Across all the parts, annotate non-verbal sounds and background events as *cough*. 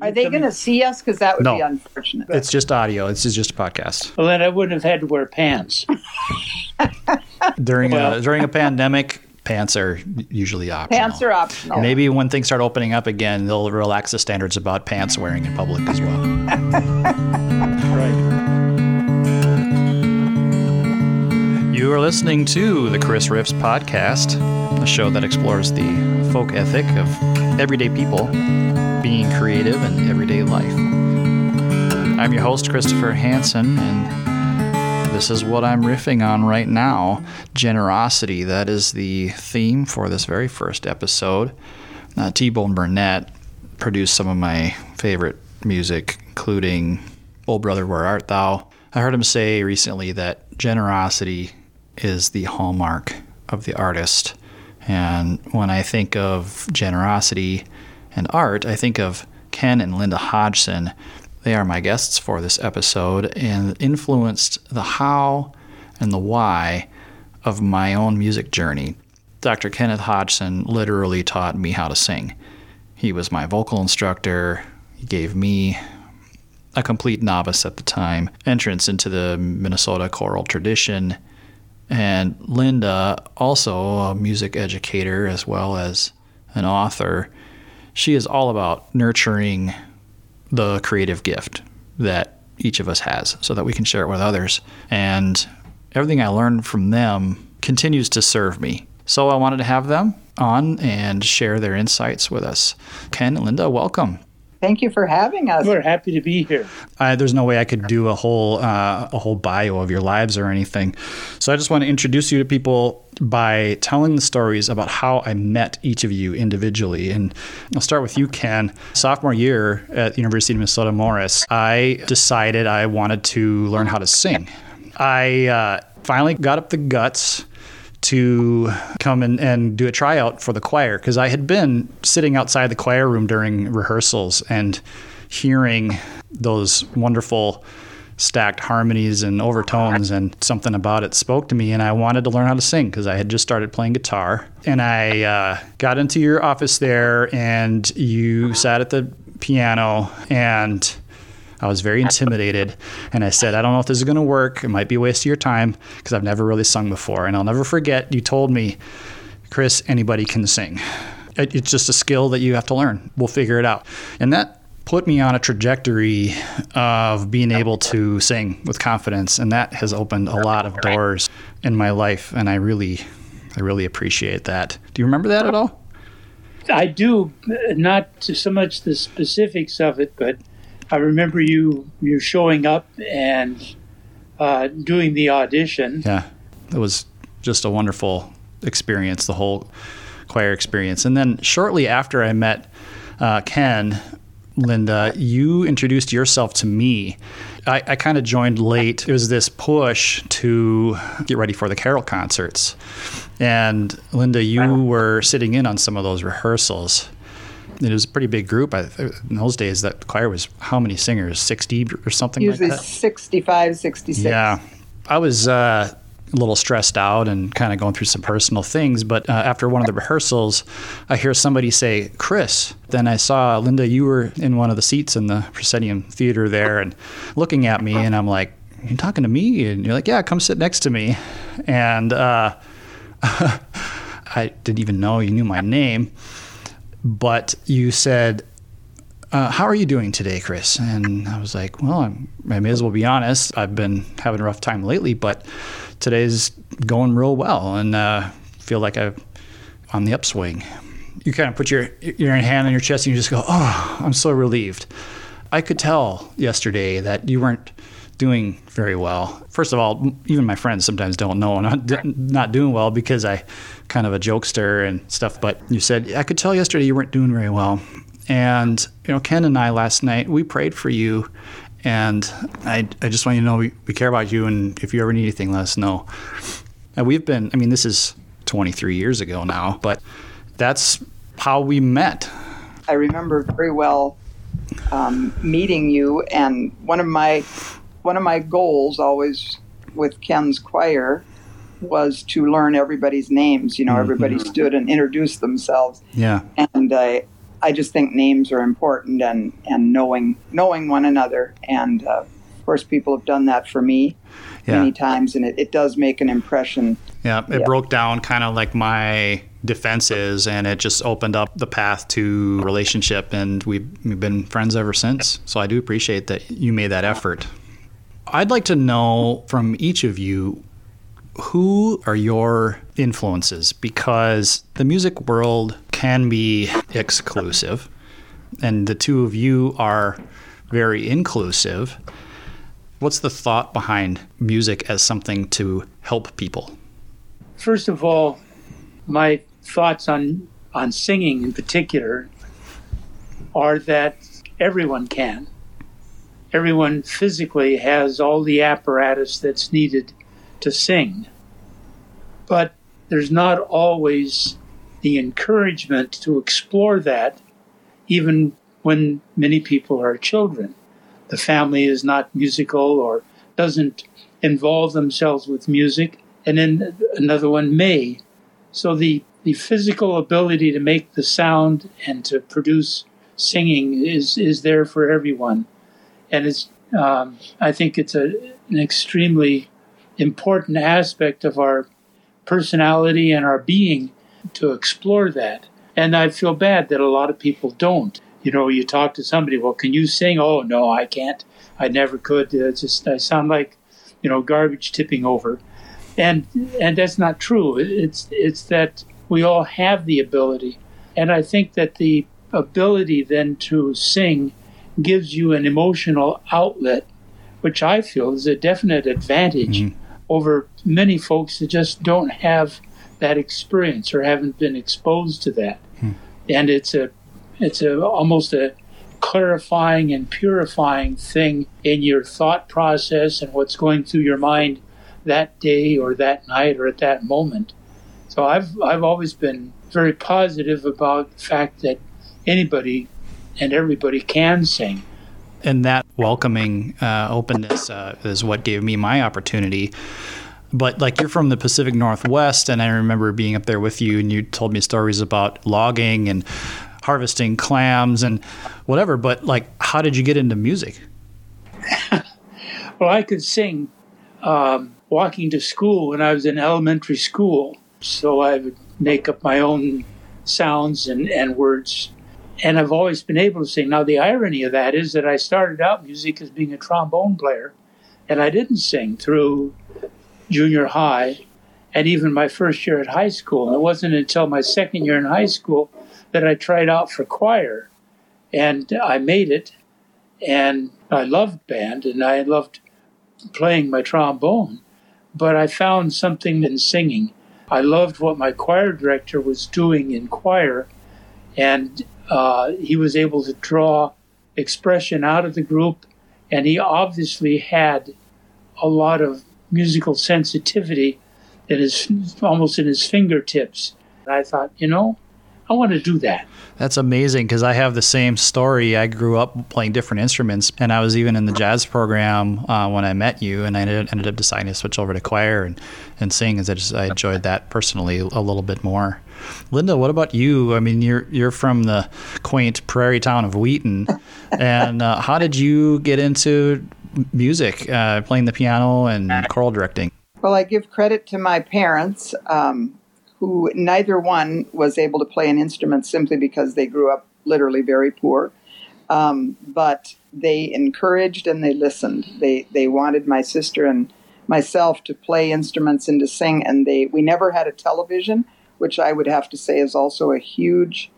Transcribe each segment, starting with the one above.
Are they going to see us? Because that would No. be unfortunate. It's just audio. This is just a podcast. Well, then I wouldn't have had to wear pants. *laughs* During uh, a during a pandemic, pants are usually optional. Pants are optional. Maybe when things start opening up again, they'll relax the standards about pants wearing in public as well. *laughs* right. You are listening to the Chris Riffs podcast, a show that explores the folk ethic of everyday people being creative in everyday life. I'm your host, Christopher Hansen, and this is what I'm riffing on right now generosity. That is the theme for this very first episode. Uh, T Bone Burnett produced some of my favorite music, including O Brother, Where Art Thou? I heard him say recently that generosity is the hallmark of the artist. And when I think of generosity and art, I think of Ken and Linda Hodgson. They are my guests for this episode and influenced the how and the why of my own music journey. Dr. Kenneth Hodgson literally taught me how to sing. He was my vocal instructor. He gave me a complete novice at the time entrance into the Minnesota choral tradition. And Linda, also a music educator as well as an author, she is all about nurturing the creative gift that each of us has so that we can share it with others. And everything I learned from them continues to serve me. So I wanted to have them on and share their insights with us. Ken and Linda, welcome. Thank you for having us. We're happy to be here. I, there's no way I could do a whole uh, a whole bio of your lives or anything. So I just want to introduce you to people by telling the stories about how I met each of you individually. And I'll start with you, Ken. Sophomore year at the University of Minnesota Morris, I decided I wanted to learn how to sing. I uh, finally got up the guts to come and, and do a tryout for the choir because I had been sitting outside the choir room during rehearsals and hearing those wonderful stacked harmonies and overtones and something about it spoke to me and I wanted to learn how to sing because I had just started playing guitar. And I uh, got into your office there and you sat at the piano and I was very intimidated and I said, I don't know if this is going to work. It might be a waste of your time because I've never really sung before. And I'll never forget you told me, Chris, anybody can sing. It- It's just a skill that you have to learn. We'll figure it out. And that put me on a trajectory of being able to sing with confidence. And that has opened a lot of doors in my life. And I really, I really appreciate that. Do you remember that at all? I do not so much the specifics of it, but I remember you you showing up and uh, doing the audition. Yeah, it was just a wonderful experience, the whole choir experience. And then shortly after I met uh, Ken, Linda, you introduced yourself to me. I, I kind of joined late. It was this push to get ready for the carol concerts. And Linda, you were sitting in on some of those rehearsals. It was a pretty big group. I, in those days, that choir was how many singers? 60 or something Usually like that? 65, 66. Yeah. I was uh, a little stressed out and kind of going through some personal things. But uh, after one of the rehearsals, I hear somebody say, Chris. Then I saw, Linda, you were in one of the seats in the Proscenium Theater there and looking at me. And I'm like, You're talking to me? And you're like, Yeah, come sit next to me. And uh, *laughs* I didn't even know you knew my name. But you said, uh, how are you doing today, Chris? And I was like, well, I'm, I may as well be honest. I've been having a rough time lately, but today's going real well, and uh, feel like I'm on the upswing. You kind of put your your hand on your chest and you just go, oh, I'm so relieved. I could tell yesterday that you weren't doing very well. First of all, even my friends sometimes don't know I'm not not doing well because I kind of a jokester and stuff. But you said I could tell yesterday you weren't doing very well. And you know, Ken and I last night we prayed for you, and I I just want you to know we, we care about you, and if you ever need anything, let us know. And we've been I mean this is 23 years ago now, but that's how we met. I remember very well um, meeting you, and one of my one of my goals always with Ken's choir was to learn everybody's names. You know, everybody stood and introduced themselves, Yeah. and I I just think names are important and, and knowing knowing one another. And uh, of course, people have done that for me Yeah. many times, and it, it does make an impression. Yeah, it Yeah. broke down kind of like my defenses and it just opened up the path to relationship and we've, we've been friends ever since. So I do appreciate that you made that effort. I'd like to know from each of you who are your influences because the music world can be exclusive and the two of you are very inclusive. What's the thought behind music as something to help people? First of all, my thoughts on on singing in particular are that everyone can. Everyone physically has all the apparatus that's needed to sing. But there's not always the encouragement to explore that, even when many people are children. The family is not musical or doesn't involve themselves with music, and then another one may. So the, the physical ability to make the sound and to produce singing is, is there for everyone. And it's, um, I think it's a, an extremely important aspect of our personality and our being to explore that. And I feel bad that a lot of people don't. You know, you talk to somebody, well, can you sing? Oh, no, I can't. I never could. It's just, I sound like, you know, garbage tipping over. And, and that's not true. It's, it's that we all have the ability. And I think that the ability then to sing gives you an emotional outlet, which I feel is a definite advantage Mhm. Over many folks that just don't have that experience or haven't been exposed to that. Hmm. And it's a it's a almost a clarifying and purifying thing in your thought process and what's going through your mind that day or that night or at that moment. So I've I've always been very positive about the fact that anybody and everybody can sing. And that welcoming uh, openness uh, is what gave me my opportunity. But like you're from the Pacific Northwest, and I remember being up there with you, and you told me stories about logging and harvesting clams and whatever. But like, how did you get into music? *laughs* Well, I could sing um, walking to school when I was in elementary school. So I would make up my own sounds and, and words. And I've always been able to sing. Now, the irony of that is that I started out music as being a trombone player, and I didn't sing through junior high and even my first year at high school. And it wasn't until my second year in high school that I tried out for choir. And I made it, and I loved band, and I loved playing my trombone, but I found something in singing. I loved what my choir director was doing in choir, and uh, he was able to draw expression out of the group, and he obviously had a lot of musical sensitivity that is almost in his fingertips. And I thought, you know, I want to do that. That's amazing because I have the same story. I grew up playing different instruments, and I was even in the jazz program uh, when I met you, and I ended, ended up deciding to switch over to choir and, and sing, as I just I enjoyed that personally a little bit more. Linda, what about you? I mean, you're you're from the quaint prairie town of Wheaton, *laughs* and uh, how did you get into music, uh, playing the piano and choral directing? Well, I give credit to my parents, um, who neither one was able to play an instrument simply because they grew up literally very poor. Um, but they encouraged and they listened. They they wanted my sister and myself to play instruments and to sing. And they we never had a television, which I would have to say is also a huge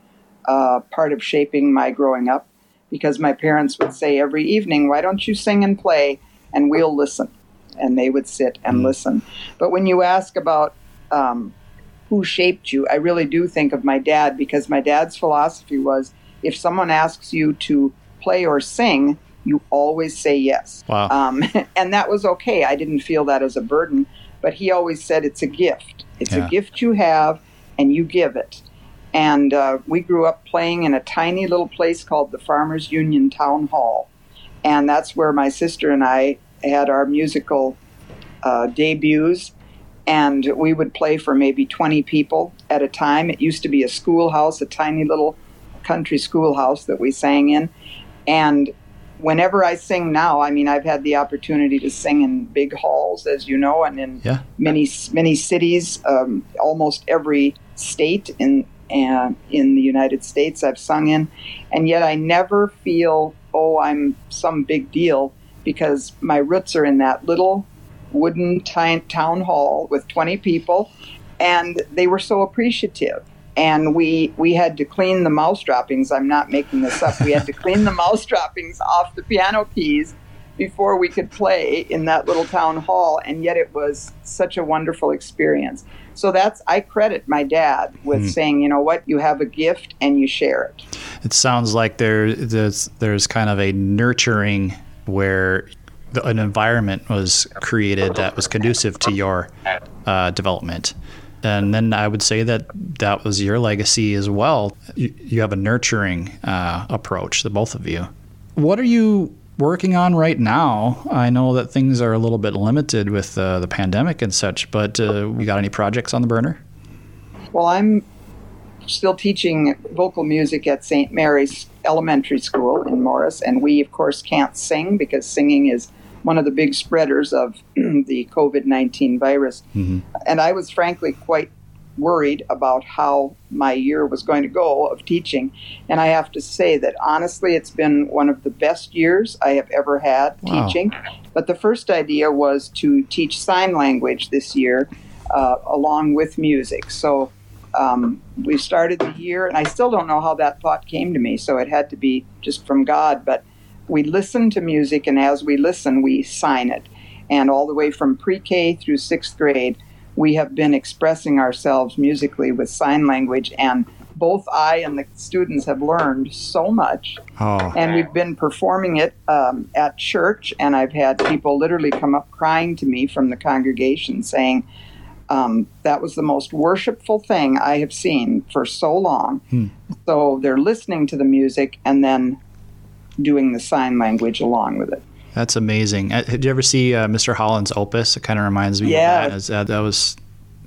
uh, part of shaping my growing up, because my parents would say every evening, "Why don't you sing and play, and we'll listen." And they would sit and Mm. listen. But when you ask about um, who shaped you, I really do think of my dad because my dad's philosophy was if someone asks you to play or sing, you always say yes. Wow. Um, *laughs* and that was okay. I didn't feel that as a burden, but he always said it's a gift. It's Yeah. a gift you have, and you give it. And uh, we grew up playing in a tiny little place called the Farmers Union Town Hall. And that's where my sister and I had our musical uh, debuts. And we would play for maybe 20 people at a time. It used to be a schoolhouse, a tiny little country schoolhouse that we sang in. And whenever I sing now, I mean, I've had the opportunity to sing in big halls, as you know, and in Yeah. many many cities, um, almost every state in uh, in the United States I've sung in, and yet I never feel oh I'm some big deal because my roots are in that little wooden ti- town hall with 20 people, and they were so appreciative. And we we had to clean the mouse droppings. I'm not making this up. We had to clean the mouse *laughs* droppings off the piano keys before we could play in that little town hall. And yet it was such a wonderful experience. So that's I credit my dad with saying, you know what, you have a gift and you share it. It sounds like there there's there's kind of a nurturing where the, an environment was created that was conducive to your uh, development. And then I would say that that was your legacy as well. You, you have a nurturing uh, approach, the both of you. What are you working on right now? I know that things are a little bit limited with uh, the pandemic and such, but uh, you got any projects on the burner? Well, I'm still teaching vocal music at St. Mary's Elementary School in Morris, and we, of course, can't sing because singing is one of the big spreaders of *clears throat* the COVID 19 virus. And I was frankly quite worried about how my year was going to go of teaching. And I have to say that honestly, it's been one of the best years I have ever had Wow. teaching. But the first idea was to teach sign language this year uh, along with music. So um, we started the year, and I still don't know how that thought came to me. So it had to be just from God. But we listen to music, and as we listen, we sign it. And all the way from pre K through sixth grade, we have been expressing ourselves musically with sign language. And both I and the students have learned so much. Oh, and we've been performing it um, at church and i've had people literally come up crying to me from the congregation saying um, that was the most worshipful thing i have seen for so long. So they're listening to the music and then doing the sign language along with it That's amazing. Uh, Did you ever see uh, Mr. Holland's Opus? It kind of reminds me Yeah. of that. Uh, that was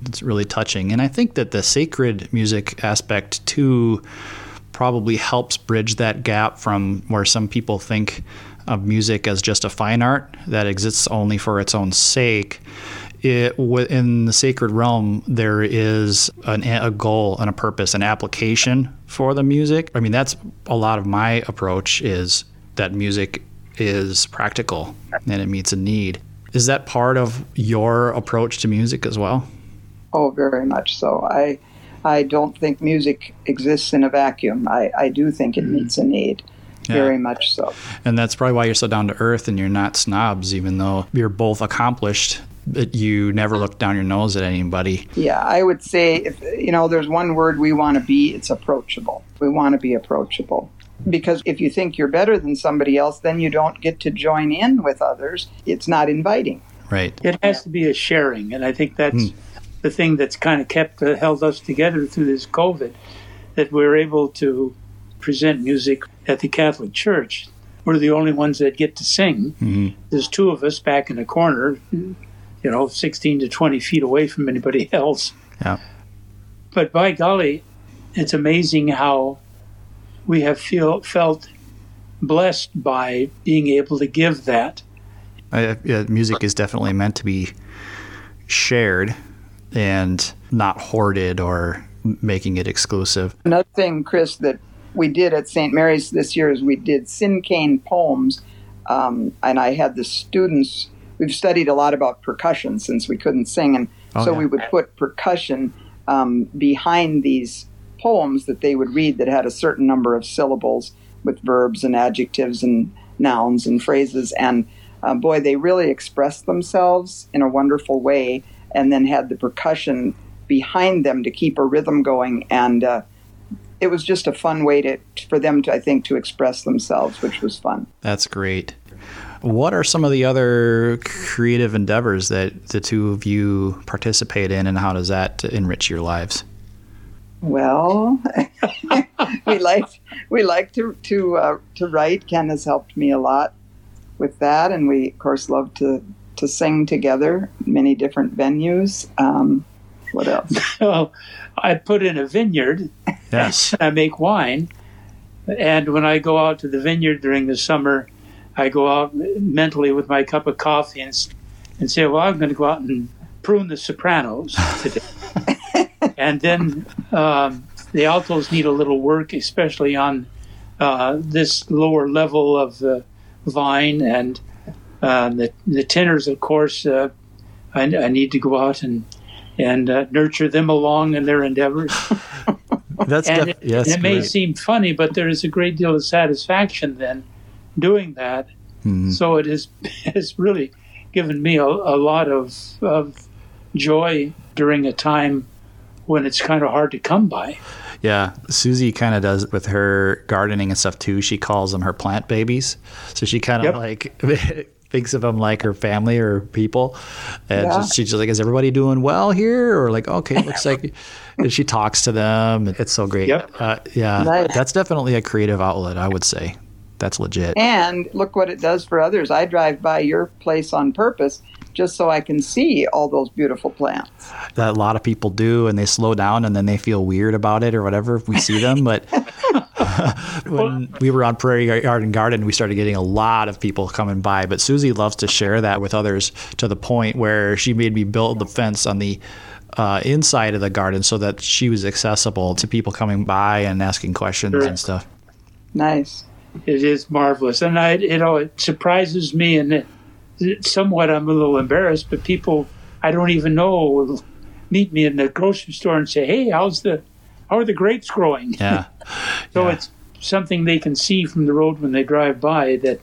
it's really touching, and I think that the sacred music aspect too probably helps bridge that gap from where some people think of music as just a fine art that exists only for its own sake. It, in the sacred realm, there is an, a goal and a purpose, an application for the music. I mean, that's a lot of my approach is that music is practical and it meets a need. Is that part of your approach to music as well? oh very much so i i don't think music exists in a vacuum i, I do think it mm-hmm. meets a need Yeah. very much so And that's probably why you're so down to earth and you're not snobs, even though you're both accomplished. but you never look down your nose at anybody. Yeah, I would say if you know there's one word we want to be, it's approachable. We want to be approachable. Because if you think you're better than somebody else, then you don't get to join in with others. It's not inviting. Right. It has to be a sharing, and I think that's the thing that's kind of kept uh, held us together through this COVID, that we're able to present music at the Catholic Church. We're the only ones that get to sing. There's two of us back in the corner, you know, 16 to 20 feet away from anybody *laughs* else. Yeah. But by golly, it's amazing how we have feel, felt blessed by being able to give that. I, yeah, music is definitely meant to be shared and not hoarded or making it exclusive. Another thing, Chris, that we did at St. Mary's this year is we did cinquain poems, um, and I had the students. We've studied a lot about percussion since we couldn't sing, and Oh, so yeah. we would put percussion um, behind these poems that they would read that had a certain number of syllables with verbs and adjectives and nouns and phrases. And uh, boy, they really expressed themselves in a wonderful way, and then had the percussion behind them to keep a rhythm going. And uh, it was just a fun way to for them to, I think, to express themselves, which was fun. That's great. What are some of the other creative endeavors that the two of you participate in, and how does that enrich your lives? Well, *laughs* we like we like to to uh, to write. Ken has helped me a lot with that, and we of course love to to sing together, many different venues. Um, what else? *laughs* Well, I put in a vineyard Yes. *laughs* I make wine, And when I go out to the vineyard during the summer, I go out mentally with my cup of coffee and, and say, well, I'm going to go out and prune the sopranos today. And then um, the altos need a little work, especially on uh, this lower level of the vine. And uh, the, the tenors, of course, uh, I, I, need to go out and, and uh, nurture them along in their endeavors. *laughs* That's and def- it, yes, it may seem funny, but there is a great deal of satisfaction then doing that. Mhm. So it has *laughs* has really given me a, a lot of, of joy during a time when it's kind of hard to come by. Yeah, Susie kind of does with her gardening and stuff too. She calls them her plant babies. So she kind of Yep. like *laughs* thinks of them like her family or people. And Yeah. just, she's just like, is everybody doing well here? Or like, okay, it looks like *laughs* and she talks to them. It's so great. Yep. Uh, yeah, Nice. that's definitely a creative outlet, I would say. That's legit. And look what it does for others. I drive by your place on purpose just so I can see all those beautiful plants. that a lot of people do and they slow down and then they feel weird about it or whatever if we see them but *laughs* when we were on prairie garden garden we started getting a lot of people coming by but susie loves to share that with others to the point where she made me build the fence on the uh, inside of the garden so that she was accessible to people coming by and asking questions Sure. and stuff Nice. It is marvelous, and I you know it surprises me, and it, it- somewhat I'm a little embarrassed. But people I don't even know will meet me in the grocery store and say, "Hey, how's the how are the grapes growing?" yeah *laughs* So Yeah. it's something they can see from the road when they drive by that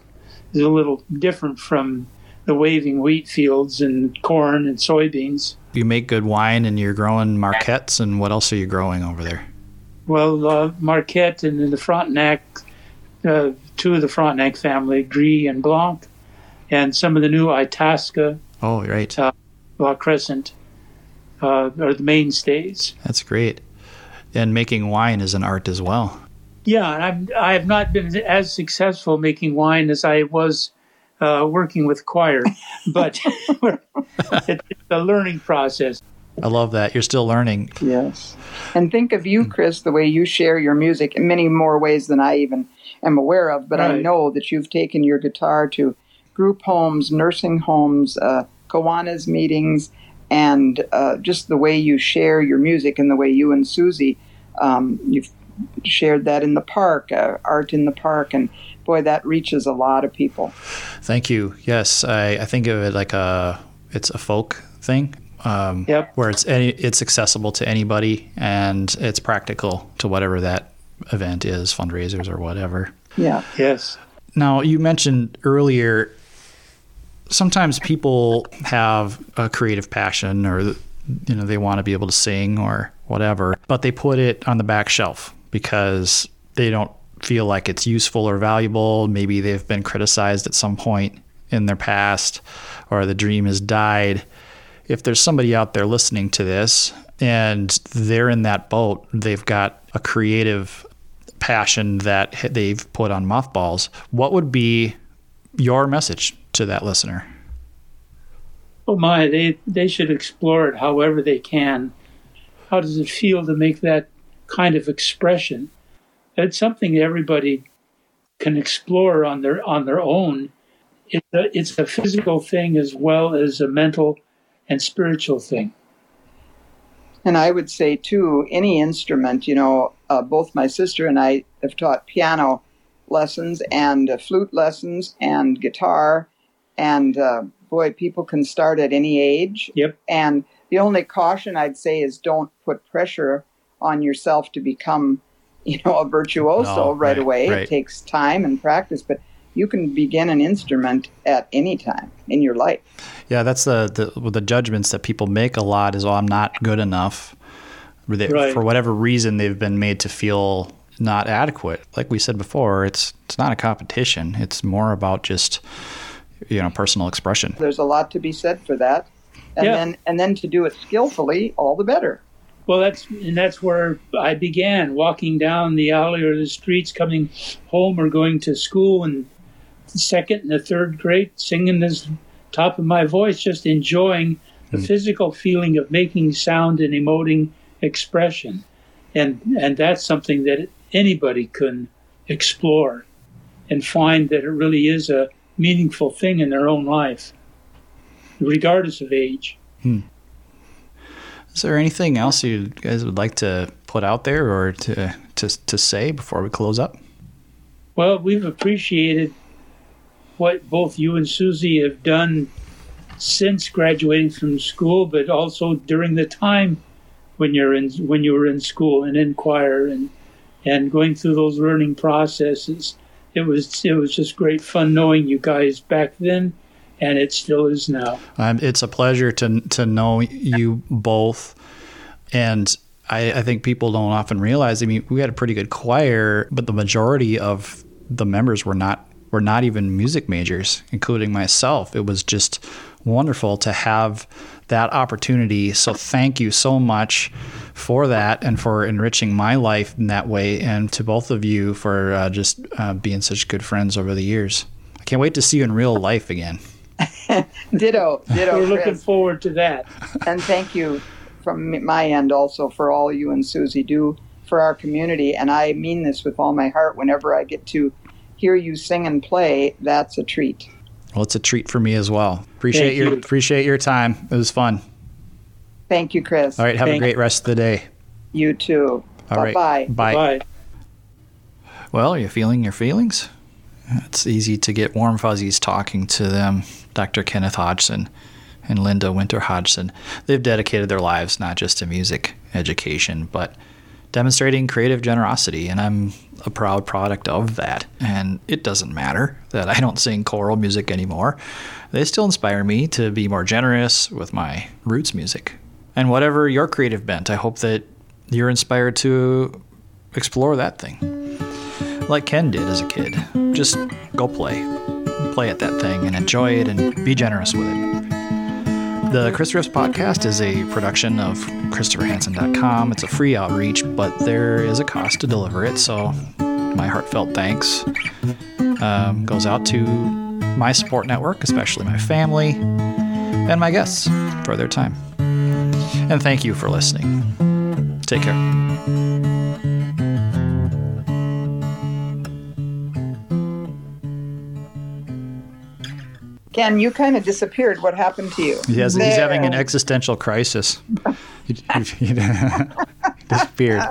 is a little different from the waving wheat fields and corn and soybeans. you make good wine and you're growing marquettes and what else are you growing over there Well, uh, Marquette and then the Frontenac, uh, two of the Frontenac family, Gris and Blanc, and some of the new Itasca, oh right La Crescent, uh, are the mainstays. that's great and making wine is an art as well Yeah, I'm, I have not been as successful making wine as I was uh, working with choir, *laughs* but *laughs* it's a learning process. I love that. You're still learning. Yes. And think of you, Chris, the way you share your music in many more ways than I even am aware of. But I know that you've taken your guitar to group homes, nursing homes, uh, Kiwanis meetings, and uh, just the way you share your music and the way you and Susie, um, you've shared that in the park, uh, art in the park. And boy, that reaches a lot of people. Thank you. Yes, I, I think of it like a it's a folk thing. Um, Yep. Where it's any it's accessible to anybody and it's practical to whatever that event is, fundraisers or whatever. Yeah. Yes. Now, you mentioned earlier sometimes people have a creative passion or you know they want to be able to sing or whatever, but they put it on the back shelf because they don't feel like it's useful or valuable. Maybe they've been criticized at some point in their past or the dream has died. If there's somebody out there listening to this and they're in that boat, they've got a creative passion that they've put on mothballs, what would be your message to that listener? Oh my, they they should explore it however they can. How does it feel to make that kind of expression? It's something everybody can explore on their on their own. It's a, it's a physical thing as well as a mental and spiritual thing. And I would say, too, any instrument, you know, uh, both my sister and I have taught piano lessons and uh, flute lessons and guitar. And uh, boy, people can start at any age. Yep. And the only caution I'd say is don't put pressure on yourself to become, you know, a virtuoso No, right, right, away. right. It takes time and practice, but you can begin an instrument at any time in your life. Yeah, that's the the, the judgments that people make a lot is, oh, I'm not good enough. They- Right. For whatever reason, they've been made to feel not adequate. Like we said before, it's it's not a competition. It's more about just you know personal expression. There's a lot to be said for that. And Yeah. then and then to do it skillfully, all the better. Well, that's and that's where I began walking down the alley or the streets, coming home or going to school, and the second and the third grade, singing this top of my voice, just enjoying the hmm. physical feeling of making sound and emoting expression, and and that's something that anybody can explore and find that it really is a meaningful thing in their own life, regardless of age. Hmm. Is there anything else you guys would like to put out there or to, to, to say before we close up? Well, we've appreciated what both you and Susie have done since graduating from school, but also during the time when you're in when you were in school and in choir and and going through those learning processes. It was it was just great fun knowing you guys back then, and it still is now. Um, it's a pleasure to to know you both, and I, I think people don't often realize. I mean, we had a pretty good choir, but the majority of the members were not were not even music majors, including myself. It was just wonderful to have that opportunity. So thank you so much for that and for enriching my life in that way, and to both of you for uh, just uh, being such good friends over the years. I can't wait to see you in real life again. *laughs* ditto, ditto. We're looking forward to that. and thank you from my end also for all you and Susie do for our community. And I mean this with all my heart. Whenever I get to hear you sing and play, that's a treat. Well, it's a treat for me as well. Appreciate Thank your you. appreciate your time. It was fun. Thank you, Chris. All right, have Thank a great rest of the day. You too. All right. Bye. Bye. Bye. Well, are you feeling your feelings? It's easy to get warm fuzzies talking to them. Dr. Kenneth Hodgson and Linda Winter Hodgson. They've dedicated their lives not just to music education, but demonstrating creative generosity, and I'm a proud product of that. And it doesn't matter that I don't sing choral music anymore. They still inspire me to be more generous with my roots music. And whatever your creative bent, I hope that you're inspired to explore that thing. Like Ken did as a kid. Just go play. Play at that thing and enjoy it and be generous with it. The Chris Riffs podcast is a production of ChristopherHanson.com. It's a free outreach, but there is a cost to deliver it. So my heartfelt thanks um, goes out to my support network, especially my family and my guests for their time. And thank you for listening. Take care. Ken, you kind of disappeared. What happened to you? He has, he's having an existential crisis. he, he, *laughs* he disappeared.